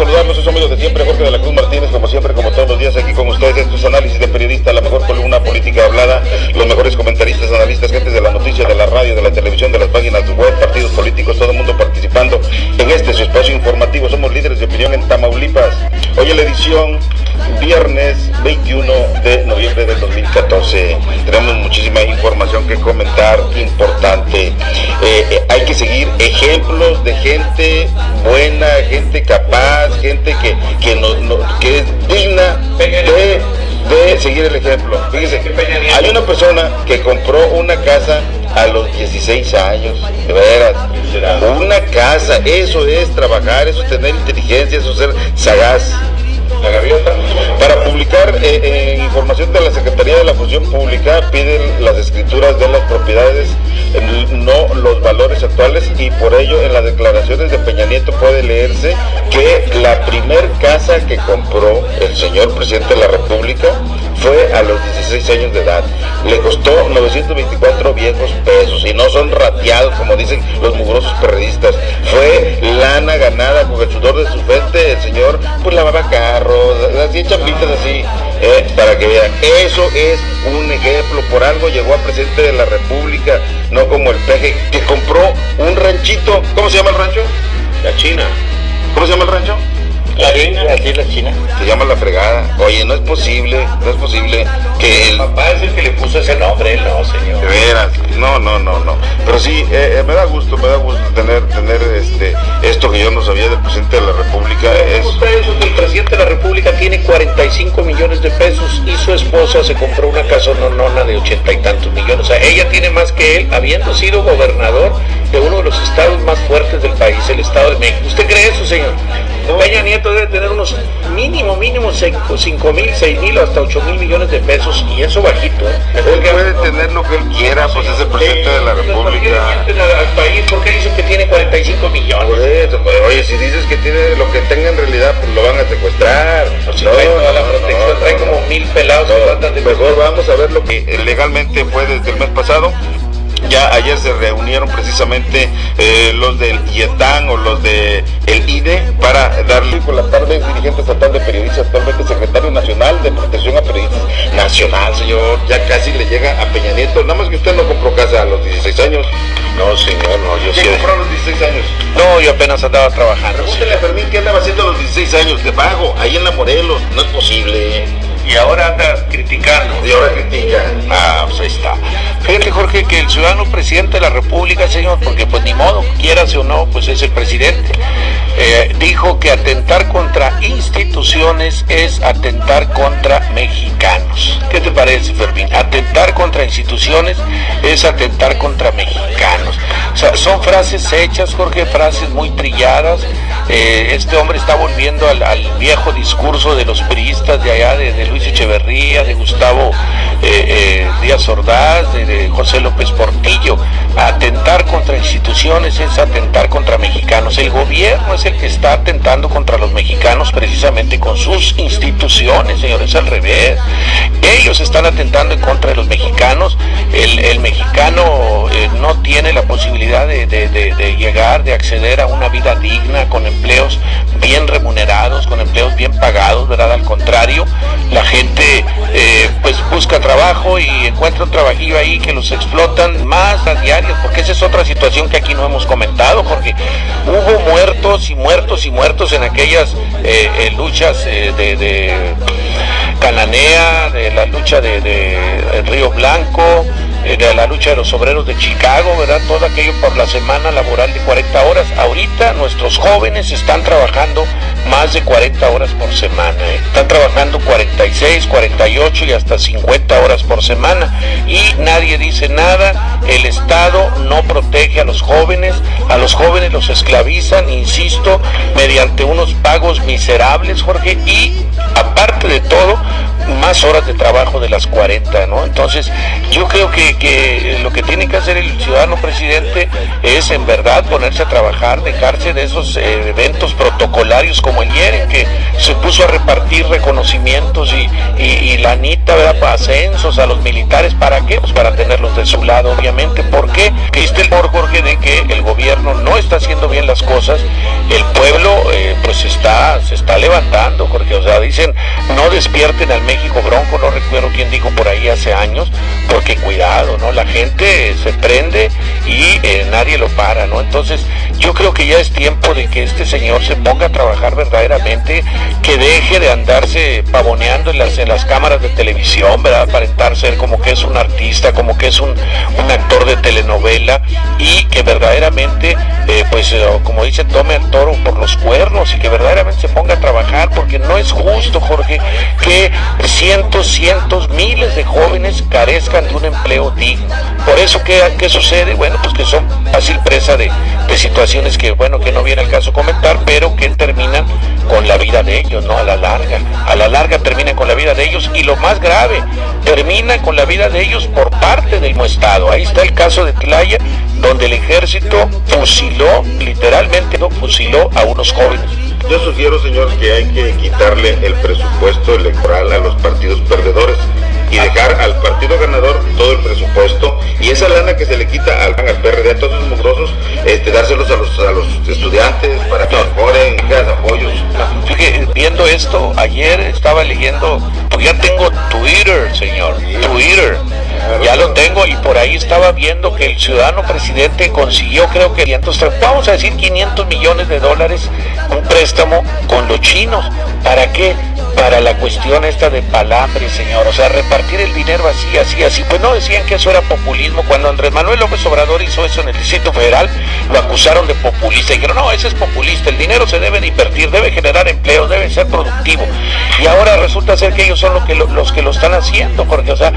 saludarlos, es amigo de siempre, Jorge de la Cruz Martínez, como siempre, como todos los días aquí con ustedes, estos análisis de periodista, la mejor columna política hablada, los mejores comentaristas, analistas, gente de la noticia, de la radio, de la televisión, de las páginas web, partidos políticos, todo el mundo participando en este su espacio informativo. Somos líderes de opinión en Tamaulipas. Hoy en la edición viernes 21 de noviembre del 2014. Tenemos muchísima información que comentar, importante. Eh, eh, hay que seguir ejemplos de gente buena, gente capaz, gente que, que, no, que es digna de, de seguir el ejemplo. Fíjense, hay una persona que compró una casa a los 16 años, de veras. Una casa, eso es trabajar, eso es tener inteligencia, eso es ser sagaz. Para publicar eh, eh, información de la Secretaría de la Función Pública piden las escrituras de las propiedades, no los valores actuales y por ello en las declaraciones de Peña Nieto puede leerse que la primer casa que compró el señor presidente de la República fue a los 16 años de edad. Le costó 924 viejos pesos y no son rateados como dicen los mugrosos periodistas. Fue lana ganada con el sudor de su frente. El señor pues lavaba carros, hacía chambitas así, eh, para que vean. Eso es un ejemplo. Por algo llegó a presidente de la República, no como el peje que compró un ranchito. ¿Cómo se llama el rancho? La China. ¿Cómo se llama el rancho? La China, así la China. Se llama la fregada. Oye, no es posible, no es posible que el... papá es el que le puso ese nombre, no, señor. De veras, no, no, no, no. Pero sí, eh, eh, me da gusto, me da gusto tener, tener este, esto que yo no sabía del presidente de la República. Es... el presidente de la República tiene 45 millones de pesos y su esposa se compró una casa nona de ochenta y tantos millones. O sea, ella tiene más que él, habiendo sido gobernador de uno de los estados más fuertes del país, el Estado de México. ¿Usted cree eso, señor? Peña Nieto debe tener unos mínimo, mínimo 5 mil, 6 mil o hasta 8 mil millones de pesos y eso bajito. Él puede tener lo que él quiera, pues es el presidente de la República. al país, ¿por qué dicen que tiene 45 millones? Por eso, pues, oye, si dices que tiene lo que tenga en realidad, pues lo van a secuestrar. No, no, la protección, trae como mil pelados de Mejor vamos a ver lo que legalmente fue desde el mes pasado ya ayer se reunieron precisamente eh, los del IETAN o los de el IDE para darle por la tarde dirigente estatal de periodistas, actualmente secretario nacional de protección a periodistas nacional, señor, ya casi le llega a Peña Nieto, nada más que usted no compró casa a los 16 años. No, señor, no, yo sí. compró a los 16 años? No, yo apenas andaba trabajando. Pregúntele a Fermín qué andaba haciendo a los 16 años, de pago, ahí en la Morelos, no es posible y ahora anda criticando. Y ahora critica. Ah, pues ahí está. Fíjate, Jorge, que el ciudadano presidente de la República, señor, porque pues ni modo, quieras o no, pues es el presidente, eh, dijo que atentar contra instituciones es atentar contra mexicanos. ¿Qué te parece, Fermín? Atentar contra instituciones es atentar contra mexicanos. O sea, son frases hechas, Jorge, frases muy trilladas. Eh, este hombre está volviendo al, viejo discurso de los periodistas de allá, de, de Luis Echeverría, de Gustavo eh, eh, Díaz Ordaz, de, José López Portillo. Atentar contra instituciones es atentar contra mexicanos. El gobierno es el que está atentando contra los mexicanos precisamente con sus instituciones, señores, al revés. Ellos están atentando en contra de los mexicanos. El, mexicano eh, no tiene la posibilidad de, de llegar, de acceder a una vida digna, con empleos bien remunerados, con empleos bien pagados, ¿verdad? Al contrario, la gente eh, pues busca trabajo y encuentra un trabajillo ahí que los explotan más a diarios, porque esa es otra situación que aquí no hemos comentado, Jorge. Hubo muertos y muertos y muertos en aquellas eh, eh, luchas de, Cananea, de la lucha de Río Blanco, de la lucha de los obreros de Chicago, ¿verdad? Todo aquello por la semana laboral de 40 horas. Ahorita nuestros jóvenes están trabajando más de 40 horas por semana. ¿eh? Están trabajando 46, 48 y hasta 50 horas por semana. Y nadie dice nada. El Estado no protege a los jóvenes. A los jóvenes los esclavizan, insisto, mediante unos pagos miserables, Jorge. Y aparte de todo, más horas de trabajo de las 40, ¿no? Entonces, yo creo que, lo que tiene que hacer el ciudadano presidente es en verdad ponerse a trabajar, dejarse de esos eh, eventos protocolarios como el IERE, que se puso a repartir reconocimientos y, y, la anita, ¿verdad? Para ascensos a los militares, ¿para qué? Pues para tenerlos de su lado, obviamente. ¿Por qué? Que el por Jorge de que el gobierno no está haciendo bien las cosas, el pueblo eh, pues está, se está levantando, Jorge. O sea, dicen, no despierten al México Bronco, no recuerdo quién dijo por ahí hace años, porque cuidado, ¿no? La gente se prende y eh, nadie lo para, ¿no? Entonces, yo creo que ya es tiempo de que este señor se ponga a trabajar verdaderamente, que deje de andarse pavoneando en las, en las cámaras de televisión, ¿verdad? Aparentar ser como que es un artista, como que es un, un actor de telenovela y que verdaderamente, eh, pues, eh, como dice, tome el toro por los cuernos y que verdaderamente se ponga a trabajar, porque no es justo, Jorge, que cientos, cientos, miles de jóvenes carezcan de un empleo digno. Por eso, ¿qué, qué sucede? Bueno, pues que son fácil presa de, de situaciones que, bueno, que no viene el caso comentar, pero que terminan con la vida de ellos, ¿no? A la larga. A la larga terminan con la vida de ellos y lo más grave, termina con la vida de ellos por parte del Estado. Ahí está el caso de Tlaya, donde el ejército fusiló, literalmente, ¿no? Fusiló a unos jóvenes. Yo sugiero, señor, que hay que quitarle el presupuesto electoral a los partidos perdedores y dejar al partido ganador todo el presupuesto y esa lana que se le quita al, al PRD, a todos los mugrosos, este, dárselos a los, a los estudiantes para que mejoren, apoyos. Fíjate, viendo esto, ayer estaba leyendo, pues ya tengo Twitter, señor, Twitter. Ya lo tengo y por ahí estaba viendo que el ciudadano presidente consiguió creo que 500, vamos a decir 500 millones de dólares, un préstamo con los chinos. ¿Para qué? Para la cuestión esta de palambre, señor. O sea, repartir el dinero así, así, así. Pues no decían que eso era populismo. Cuando Andrés Manuel López Obrador hizo eso en el Distrito Federal, lo acusaron de populista. Y dijeron, no, ese es populista. El dinero se debe de invertir, debe generar empleo, debe ser productivo. Y ahora resulta ser que ellos son los que lo, los que lo están haciendo, porque, o sea,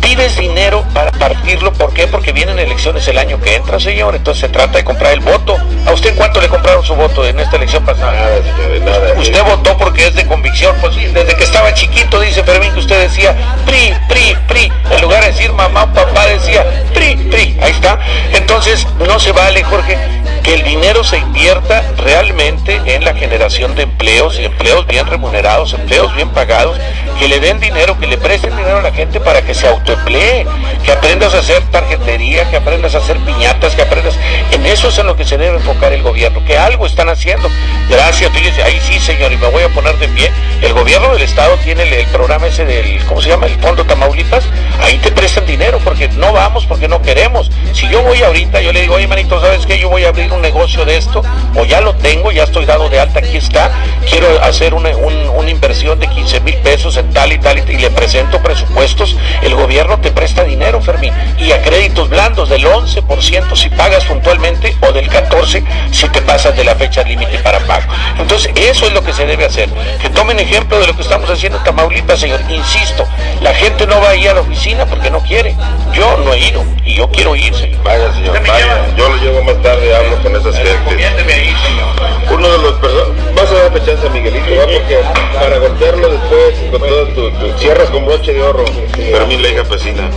pides dinero para partirlo. ¿Por qué? Porque vienen elecciones el año que entra, señor. Entonces se trata de comprar el voto. ¿A usted en cuánto le compraron su voto en esta elección pasada? Nada, señor, nada. Usted votó porque es de convicción. Pues desde que estaba chiquito, dice Fermín, que usted decía PRI, PRI, PRI. En lugar de decir mamá o papá, decía PRI, PRI. Ahí está. Entonces, no se vale, Jorge, que el dinero se invierta realmente en la generación de empleos y empleos bien remunerados, empleos bien pagados, que le den dinero, que le presten dinero a la gente para que se autoemplee, que aprendas a hacer tarjetería, que aprendas a hacer piñatas, que aprendas. En eso es en lo que se debe enfocar el gobierno, que algo están haciendo. Gracias, dices, ahí sí, señor, y me voy a poner de pie. El gobierno del Estado tiene el, programa ese del, ¿cómo se llama? El Fondo Tamaulipas. Ahí te prestan dinero porque no vamos, porque no queremos. Si yo voy ahorita, yo le digo, oye, manito, ¿sabes qué? Yo voy a abrir un negocio de esto, o ya lo tengo, ya estoy dado de alta, aquí está. Quiero hacer una, un- una inversión de 15 mil pesos en tal y tal, y, y le presento presupuestos. El gobierno te presta dinero, Fermín, y a créditos blandos del 11% si pagas puntualmente, o del 14% si te pasas de la fecha límite para pago. Entonces, eso es lo que se debe hacer. Que tomen ejemplo de lo que estamos haciendo en Tamaulipas, señor. Insisto, la gente no va a ir a la oficina porque no quiere. Yo no he ido y yo quiero ir, señor. Vaya, señor, ¿Usted me vaya. Yo lo llevo más tarde, hablo con esas gentes. Recomiéndeme ahí, señor. Uno de los personas, vas a darme chance a Miguelito, ¿va? porque para golpearlo después con todo tu, tu- cierras con broche de oro. Fermín Leija Pesina.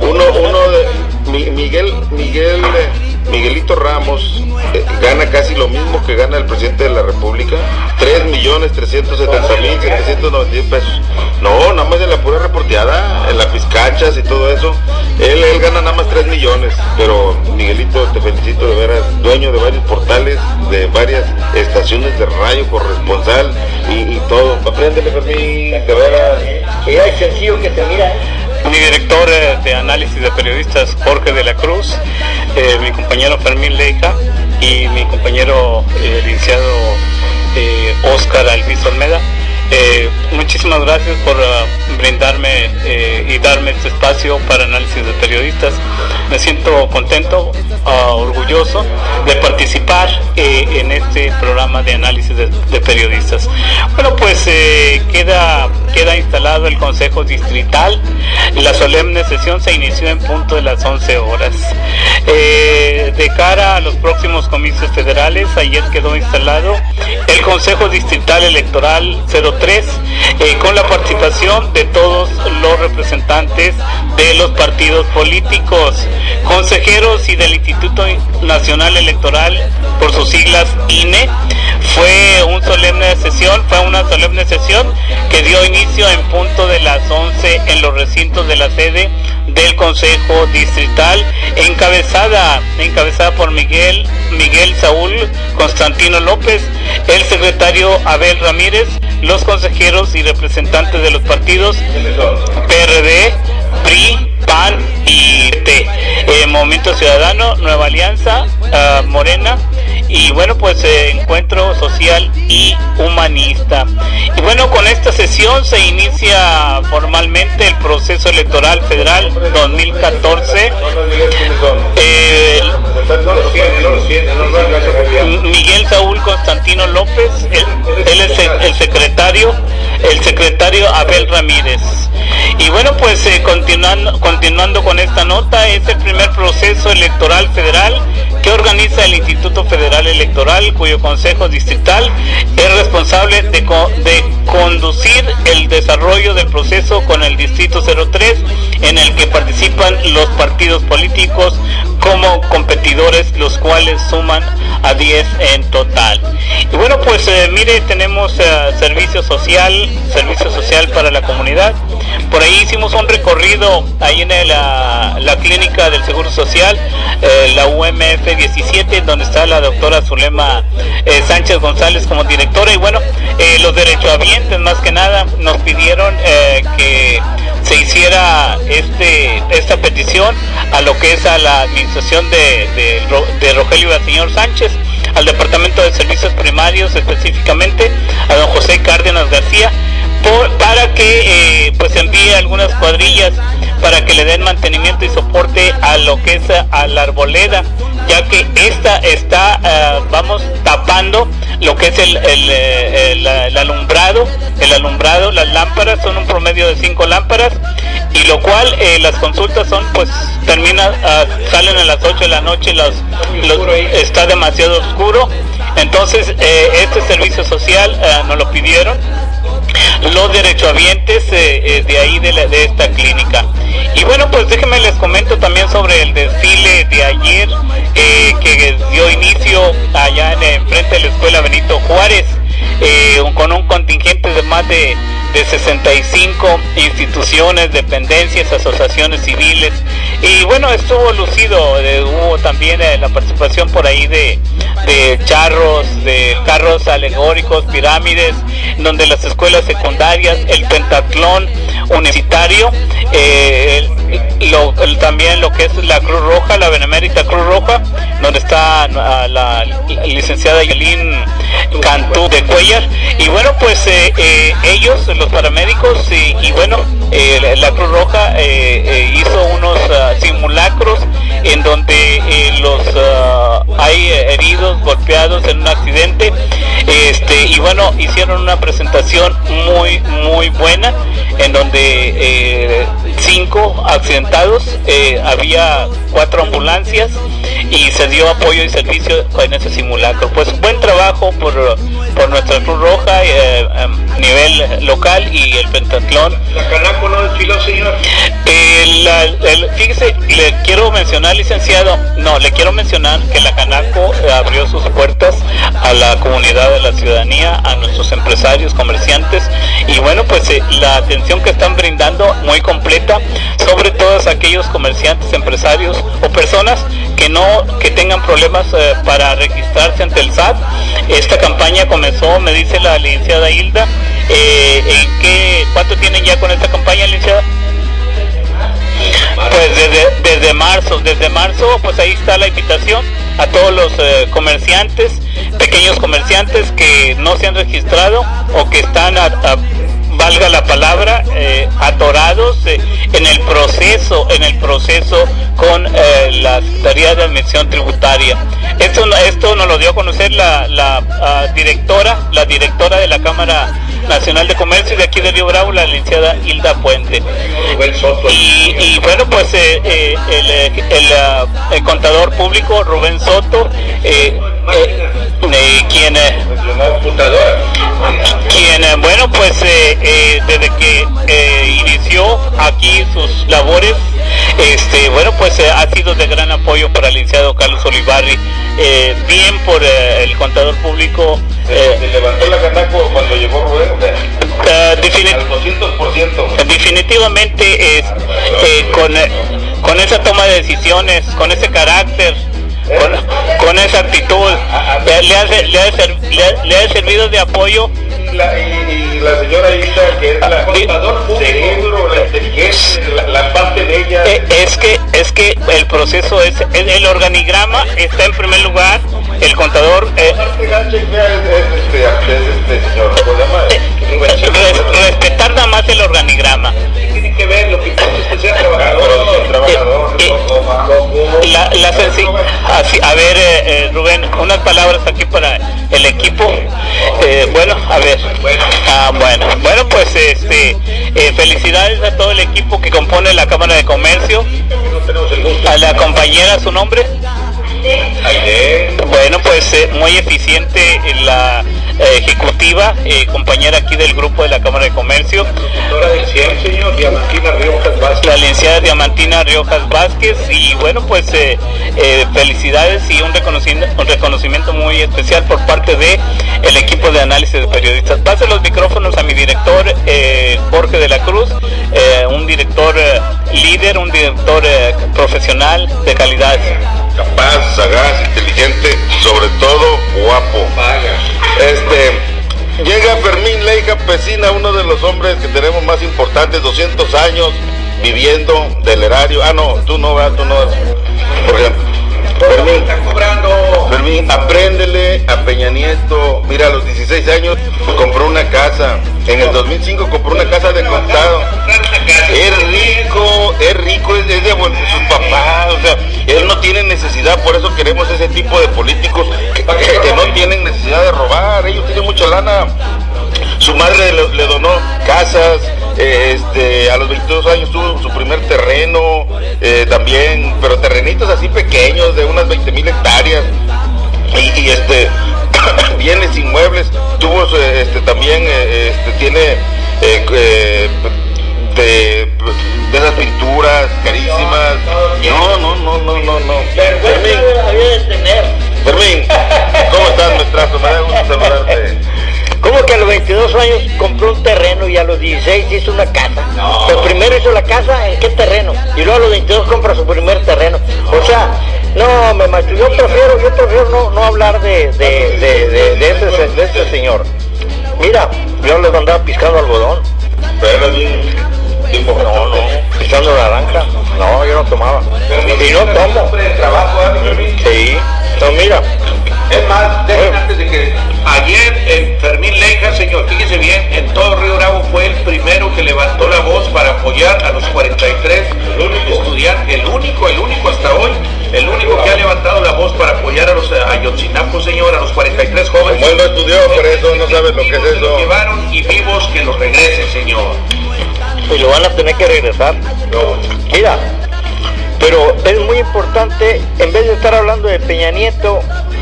Uno, uno de Mi- Miguel, Miguel, eh, Miguelito Ramos eh, gana casi lo mismo que gana el presidente de la República, 3 millones 370 mil 791 pesos. No, nada más en la pura reporteada, en las pizcachas y todo eso. Él, él gana nada más 3 millones, pero Miguelito, te felicito de veras, dueño de varios portales, de varias estaciones de radio, corresponsal y, todo. Apréndele, Fermín, de veras. Y es sencillo que se mira. Mi director eh, de análisis de periodistas, Jorge de la Cruz, eh, mi compañero Fermín Leica y mi compañero eh, licenciado eh, Oscar Alviso Olmeda. Eh, muchísimas gracias por ah, brindarme eh, y darme este espacio para análisis de periodistas. Me siento contento, ah, orgulloso de participar eh, en este programa de análisis de, de periodistas. Bueno, pues queda, queda instalado el Consejo Distrital. La solemne sesión se inició en punto de las 11 horas. Eh, de cara a los próximos comicios federales, ayer quedó instalado el Consejo Distrital Electoral 03 eh, con la participación de todos los representantes de los partidos políticos, consejeros y del Instituto Nacional Electoral por sus siglas INE. Fue una solemne sesión, fue una solemne sesión que dio inicio en punto de las 11 en los recintos de la sede del Consejo Distrital, encabezada, encabezada por Miguel, Miguel Saúl Constantino López, el secretario Abel Ramírez, los consejeros y representantes de los partidos PRD, PRI, PAN y T. Eh, Movimiento Ciudadano, Nueva Alianza, uh, Morena y bueno pues encuentro social y humanista. Y bueno con esta sesión se inicia formalmente el proceso electoral federal 2014. Eh, Miguel Saúl Constantino López, él, él es el secretario, el secretario Abel Ramírez. Y bueno, pues eh, continuando, continuando con esta nota, es el primer proceso electoral federal que organiza el Instituto Federal Electoral, cuyo Consejo Distrital es responsable de, conducir el desarrollo del proceso con el Distrito 03, en el que participan los partidos políticos como competidores, los cuales suman a 10 en total. Y bueno, pues eh, mire, tenemos eh, servicio social, servicio social para la comunidad. Por ahí hicimos un recorrido ahí en la, la clínica del Seguro Social, eh, la UMF 17, donde está la doctora Zulema Sánchez González como directora. Y bueno, los derechohabientes más que nada nos pidieron eh, que se hiciera este esta petición a lo que es a la administración de, de, de Rogelio Señor Sánchez, al Departamento de Servicios Primarios específicamente, a don José Cárdenas García, por, para que eh, pues envíe algunas cuadrillas para que le den mantenimiento y soporte a lo que es a, a la arboleda, ya que esta está, uh, vamos, tapando lo que es el, el, el, el, alumbrado, el alumbrado, las lámparas son un promedio de cinco lámparas, y lo cual eh, las consultas son, pues, termina, uh, salen a las 8 de la noche, los, los, está demasiado oscuro, entonces eh, este servicio social uh, nos lo pidieron los derechohabientes eh, eh, de ahí de, la, de, esta clínica. Y bueno, pues déjenme les comento también sobre el desfile de ayer eh, que dio inicio allá en, en frente de la escuela Benito Juárez. Eh, con un contingente de más de, de 65 instituciones, dependencias, asociaciones civiles. Y bueno, estuvo lucido, eh, hubo también eh, la participación por ahí de, de, charros, de carros alegóricos, pirámides, donde las escuelas secundarias, el pentatlón universitario, eh, lo, también lo que es la Cruz Roja, la Benemérita Cruz Roja, donde está la, la, la licenciada Yelín Cantú de Cuellar. Y bueno, pues eh, eh, ellos, los paramédicos, y, bueno, eh, la Cruz Roja hizo unos uh, simulacros en donde los uh, hay heridos, golpeados en un accidente. Este, y bueno, hicieron una presentación muy, muy buena, en donde cinco accidentados, había cuatro ambulancias y se dio apoyo y servicio en ese simulacro. Pues buen trabajo por, por nuestra Cruz Roja eh, a nivel local y el pentatlón. ¿La Canaco no desfiló, señor? El, el, fíjese, le quiero mencionar, licenciado, no, le quiero mencionar que la Canaco abrió sus puertas a la comunidad de la ciudadanía, a nuestros empresarios, comerciantes, y bueno, pues eh, la atención que están brindando muy completa sobre todos aquellos comerciantes, empresarios o personas que no que tengan problemas eh, para registrarse ante el SAT. Esta campaña comenzó, me dice la licenciada Hilda, eh, ¿en qué, ¿cuánto tienen ya con esta campaña, licenciada? Pues desde, desde marzo, desde marzo, pues ahí está la invitación a todos los eh, comerciantes, pequeños comerciantes que no se han registrado o que están a, a valga la palabra, eh, atorados eh, en el proceso, en el proceso con eh, la Secretaría de Admisión Tributaria. Esto, esto nos lo dio a conocer la, la ah, directora, la directora de la Cámara Nacional de Comercio de aquí de Río Bravo, la licenciada Hilda Puente. Y, bueno, pues eh, eh, el, ah, el contador público Rubén Soto, eh, quien, eh, quien bueno, pues eh, eh, desde que eh, inició aquí sus labores, este, bueno, pues eh, ha sido de gran apoyo para el licenciado Carlos Olivarri, bien por el contador público. Se, se levantó la canaco cuando llegó Rubén. o sea, eh, defini- Al 200%. definitivamente es eh, con, con esa toma de decisiones, con ese carácter, con, con esa actitud, le, ha, le ha ser- le le ha servido de apoyo Y la, y, y la señora Hilda, que es la Contador público. cerebro, la inteligencia, la, la parte de ella. Eh, es que es que el proceso es el, el organigrama está en primer lugar el contador eh, respetar nada más el organigrama que ver, lo que importa es que sea trabajador. trabajador, Eh, ma. la, la así, a ver eh, eh, Rubén unas palabras aquí para el equipo. Eh, bueno a ver. Ah, bueno. Bueno pues este eh, felicidades a todo el equipo que compone la cámara de comercio. A la compañera su nombre. Bueno, pues eh, muy eficiente en la eh, ejecutiva, eh, compañera aquí del grupo de la Cámara de Comercio, Doctora del CIEM, señor, Diamantina Riojas Vázquez. la licenciada Diamantina Riojas Vázquez y bueno, pues eh, eh, felicidades y un reconocimiento, un reconocimiento muy especial por parte de el equipo de análisis de periodistas. Paso los micrófonos a mi director eh, Jorge de la Cruz, eh, un director eh, líder, un director eh, profesional de calidad. Capaz, sagaz, inteligente, sobre todo guapo. Este, llega Fermín Ley Campesina, uno de los hombres que tenemos más importantes, 200 años viviendo del erario. Ah, no, tú no vas, tú no vas. Por ejemplo, Fermín, Está cobrando. Fermín, apréndele a Peña Nieto. Mira, a los 16 años compró una casa. En el 2005 compró una casa de contado. Es rico, es rico, es, de sus papás, o sea, él no tiene necesidad, por eso queremos ese tipo de políticos que, no tienen necesidad de robar, ellos tienen mucha lana. Su madre le, donó casas, eh, este, a los 22 años tuvo su primer terreno, eh, también, pero terrenitos así pequeños, de unas 20 mil hectáreas, y, este, bienes inmuebles, tuvo su, este, también, eh, este, tiene eh, eh, de, de esas pinturas carísimas. No, no, no, no, no, no. Fermín, ¿cómo estás, maestrazo? Me da gusto saludarte. 22 años compró un terreno y a los 16 hizo una casa? Pero primero hizo la casa en qué terreno y luego a los 22 compra su primer terreno. O sea, no, me macho, yo prefiero, yo prefiero no, no hablar de, de, de, de, de ese, de ese señor. Mira, yo le andaba piscando algodón. Pero No, no, piscando naranja. No, yo no tomaba. Y no tomo. ¿eh? Sí. No, mira. Es más, Eh. dejen antes de que ayer eh, Fermín Leija, señor, fíjese bien, en todo Río Bravo fue el primero que levantó la voz para apoyar a los 43 estudiantes, el único, el único hasta hoy, el único que ha levantado la voz para apoyar a los eh, Ayotzinapos, señor, a los 43 jóvenes. Como él no estudió, por eso no sabe lo que es eso. llevaron y vivos que los regresen, señor. y lo van a tener que regresar. Mira, pero es muy importante, en vez de estar hablando de Peña Nieto,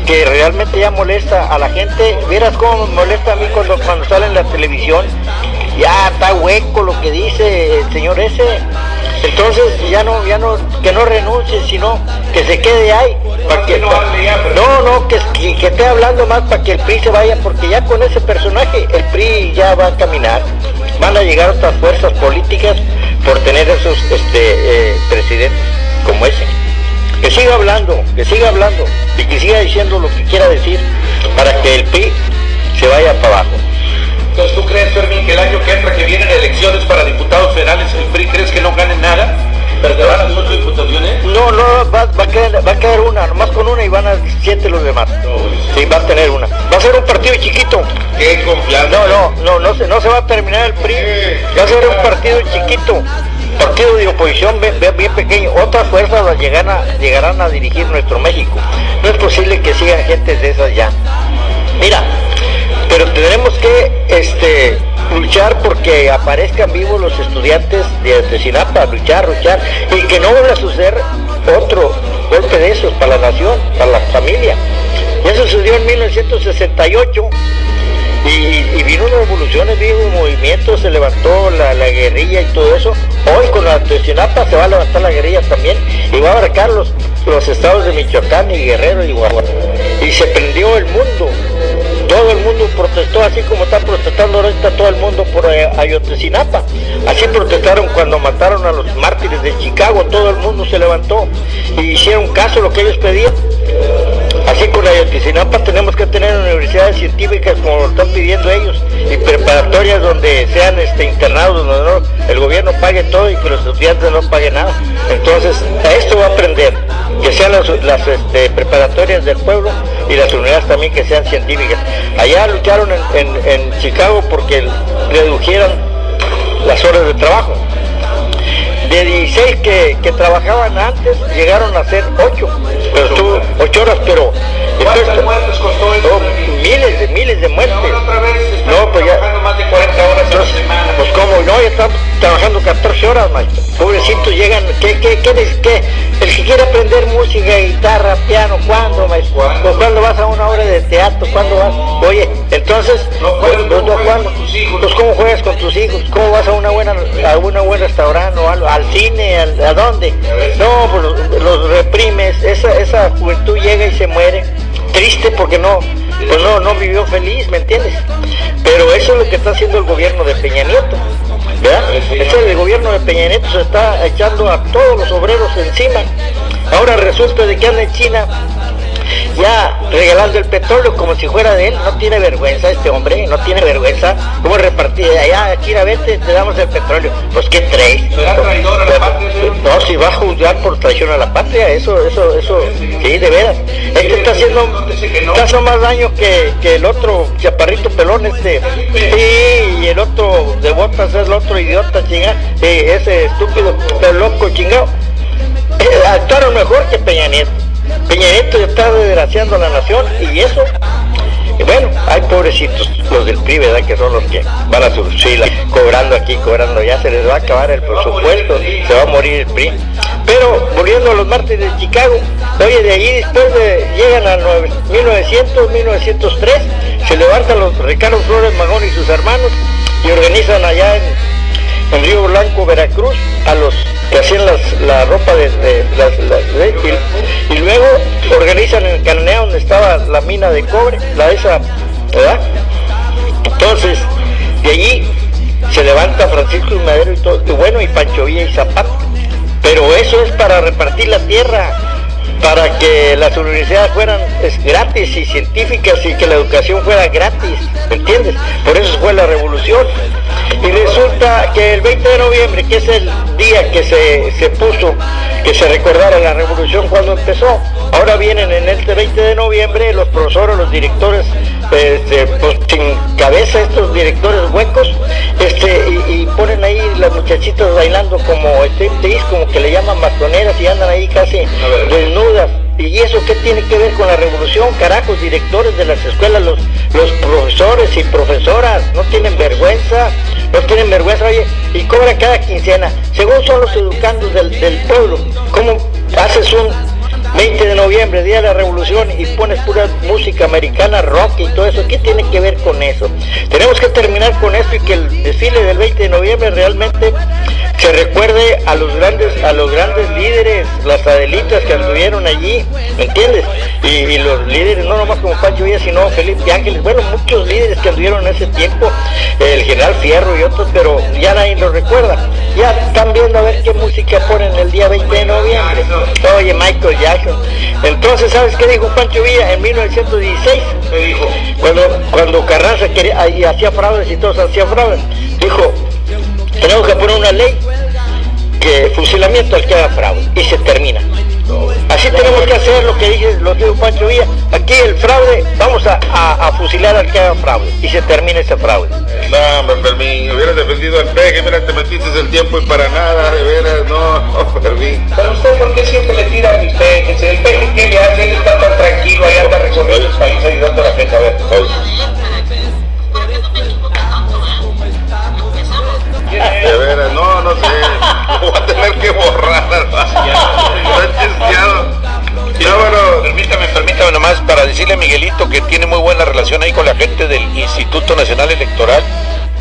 que realmente ya molesta a la gente, vieras cómo me molesta a mí cuando, cuando sale en la televisión, ya está hueco lo que dice el señor ese. Entonces ya no, ya no, que no renuncie, sino que se quede ahí. Para que, no no, no, que, que, que esté hablando más para que el PRI se vaya, porque ya con ese personaje el PRI ya va a caminar. Van a llegar otras fuerzas políticas por tener esos este, eh, presidentes como ese. Que siga hablando, que siga hablando y que siga diciendo lo que quiera decir para que el PRI se vaya para abajo. Entonces, ¿tú crees, Fermín, que el año que entra que vienen elecciones para diputados federales, el PRI crees que no gane nada? ¿Perderán las ocho diputaciones? No, no, va, va, a caer, va a caer una, nomás con una y van a siete los demás. Sí, va a tener una. Va a ser un partido chiquito. Qué confianza. No, no, no, no se, no se va a terminar el PRI. Va a ser un partido chiquito. Partido de oposición bien, bien- bien pequeño. Otras fuerzas llegarán a dirigir nuestro México. No es posible que sigan gentes de esas ya. Mira, pero tendremos que este, luchar porque aparezcan vivos los estudiantes de Ayotzinapa, luchar, luchar, y que no vuelva a suceder otro golpe de esos para la nación, para la familia. Ya sucedió en 1968 y, y vino una revolución, vino un movimiento, se levantó la, la guerrilla y todo eso. Hoy con la Ayotzinapa se va a levantar la guerrilla también y va a abarcar los, los estados de Michoacán y Guerrero y Guanajuato. Y se prendió el mundo. Todo el mundo protestó, así como está protestando ahorita todo el mundo por eh, Ayotzinapa. Así protestaron cuando mataron a los mártires de Chicago, todo el mundo se levantó y hicieron caso a lo que ellos pedían. Así con Ayotzinapa tenemos que tener universidades científicas como lo están pidiendo ellos y preparatorias donde sean este, internados, donde el gobierno pague todo y que los estudiantes no paguen nada. Entonces, a esto va a aprender, que sean las, este, preparatorias del pueblo y las unidades también que sean científicas. Allá lucharon en, Chicago porque redujeran las horas de trabajo. De 16 que, que trabajaban antes, llegaron a ser 8, pero estuvo 8 horas, pero... ¿Cuántas entonces, muertes costó oh, miles de miles de muertes. Otra vez No, pues ya. trabajando más de 40 horas Entonces, semana. pues como no, ya están trabajando 14 horas, maestro. Pobrecitos llegan, ¿qué, qué, qué, les- qué? El que quiere aprender música, guitarra, piano, ¿cuándo, maestro? ¿Cuándo? Cuando vas a una obra de teatro, ¿cuándo vas? Oye, entonces, No pues, juegas, pues, no no, juegas ¿cuándo? con tus hijos. Pues cómo juegas con tus hijos, cómo vas a una buena, a una buen restaurante o algo, al cine, al- a dónde. No, pues los, reprimes, esa, esa juventud llega y se muere, triste porque no, pues no, no vivió feliz, ¿me entiendes? Pero eso es lo que está haciendo el gobierno de Peña Nieto. ¿verdad? Ese el gobierno de Peña Nieto se está echando a todos los obreros encima. Ahora resulta de que anda en China ya regalando el petróleo como si fuera de él. No tiene vergüenza este hombre, no tiene vergüenza. ¿Cómo repartir? Allá, China, vete, te damos el petróleo. Pues qué traes. ¿Será traidor a la patria, señor? No, si va a juzgar por traición a la patria, eso, eso, eso, sí, de veras. Este está haciendo, está haciendo más daño que, que el otro chaparrito pelón este. Sí, y el otro de botas es el otro idiota chingado, sí, ese estúpido, pero loco chingado. Eh, actuaron mejor que Peña Nieto. Peña Nieto ya está desgraciando a la nación y eso, bueno, hay pobrecitos, los del PRI, ¿verdad? Que son los que van a subir cobrando aquí, cobrando allá, se les va a acabar el presupuesto, se va a morir el PRI. Pero volviendo a los martes de Chicago, oye, de allí después de, llegan a nueve- 1900, 1903, se levantan los Ricardo Flores Magón y sus hermanos y organizan allá en, en Río Blanco, Veracruz, a los que hacían las, la ropa de, de- las- de- y, luego organizan en Cananea donde estaba la mina de cobre, la esa, ¿verdad? Entonces, de allí se levanta Francisco y Madero y todo, bueno, y Pancho Villa y Zapata. Pero eso es para repartir la tierra, para que las universidades fueran gratis y científicas y que la educación fuera gratis, ¿me entiendes? Por eso fue la revolución. Y resulta que el 20 de noviembre, que es el día que se, se puso, que se recordara la revolución cuando empezó, ahora vienen en este 20 de noviembre los profesores, los directores, este, pues sin cabeza estos directores huecos, este, y, y ponen ahí las muchachitas bailando como striptease, como que le llaman matoneras y andan ahí casi desnudas. ¿Y eso qué tiene que ver con la revolución? Carajos, directores de las escuelas, los, los profesores y profesoras, no tienen vergüenza, no tienen vergüenza, oye, y cobran cada quincena. Según son los educandos del, del pueblo, ¿cómo haces un 20 de noviembre, Día de la Revolución, y pones pura música americana, rock y todo eso. ¿Qué tiene que ver con eso? Tenemos que terminar con esto y que el desfile del 20 de noviembre realmente se recuerde a los grandes, a los grandes líderes, las adelitas que anduvieron allí, ¿me entiendes? Y, los líderes, no nomás como Pancho Villa, sino Felipe Ángeles, bueno, muchos líderes que anduvieron en ese tiempo, el general Fierro y otros, pero ya nadie los recuerda. Ya están viendo a ver qué música ponen el día 20 de noviembre. Oye, Michael Jackson. Entonces, ¿sabes qué dijo Pancho Villa en 1916? ¿Qué dijo? Cuando, cuando Carranza quería, y hacía fraudes y todos hacían fraudes, dijo, tenemos que poner una ley que fusilamiento al que haga fraude y se termina. Así tenemos que hacer lo que dice, lo dijo Pancho Villa. Aquí el fraude, vamos a, a, fusilar al que haga fraude y se termine ese fraude. No, me Fermín, hubieras defendido al peje, mira, te metiste el tiempo y para nada, de veras, no, no Fermín. Pero usted, ¿por qué siempre le tira a mi peje? Si el peje, ¿qué le hace? Él está tan tranquilo, ahí anda recorriendo el país ayudando a la gente. A ver, De veras, no, no sé. Lo voy a tener que borrar, Permítame, permítame nomás para decirle a Miguelito que tiene muy buena relación ahí con la gente del Instituto Nacional Electoral.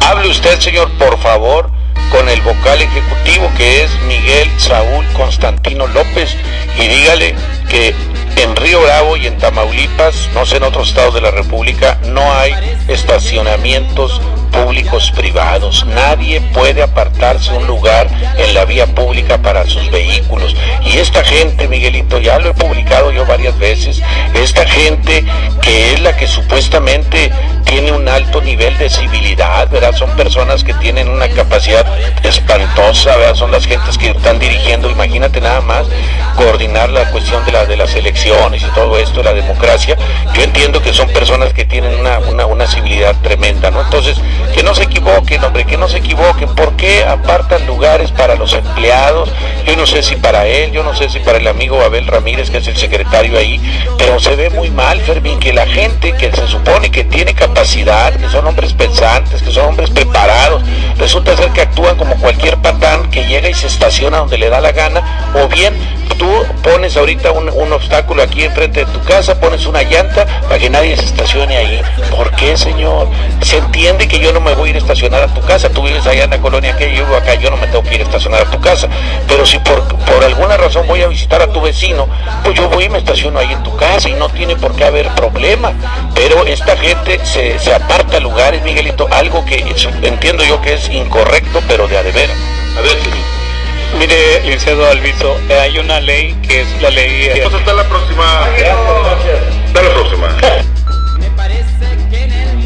Hable usted, señor, por favor, con el vocal ejecutivo que es Miguel Saúl Constantino López y dígale que en Río Bravo y en Tamaulipas, no sé en otros estados de la República, no hay estacionamientos públicos privados. Nadie puede apartarse un lugar en la vía pública para sus vehículos. Y esta gente, Miguelito, ya lo he publicado yo varias veces, esta gente que es la que supuestamente tiene un alto nivel de civilidad, ¿verdad? Son personas que tienen una capacidad espantosa, ¿verdad? Son las gentes que están dirigiendo, imagínate nada más, coordinar la cuestión de, la, de las elecciones y todo esto, la democracia. Yo entiendo que son personas que tienen una, una, una civilidad tremenda, ¿no? Entonces, que no se equivoquen, hombre, que no se equivoquen. ¿Por qué apartan lugares para los empleados? Yo no sé si para él, yo no sé si para el amigo Abel Ramírez, que es el secretario ahí, pero se ve muy mal, Fermín, que la gente que se supone que tiene capacidad, que son hombres pensantes, que son hombres preparados, resulta ser que actúan como cualquier patán que llega y se estaciona donde le da la gana, o bien tú pones ahorita un, un obstáculo aquí enfrente de tu casa, pones una llanta para que nadie se estacione ahí. ¿Por qué, señor? Se entiende que yo no me voy a ir a estacionar a tu casa, tú vives allá en la colonia que yo vivo acá, yo no me tengo que ir a estacionar a tu casa, pero si por, por alguna razón voy a visitar a tu vecino, pues yo voy y me estaciono ahí en tu casa y no tiene por qué haber problema, pero esta gente se, se aparta lugares, Miguelito, algo que entiendo yo que es incorrecto, pero de a de ver. A ver, Mire, licenciado Alviso, hay una ley que es la ley... Entonces hasta la próxima. Hasta la próxima.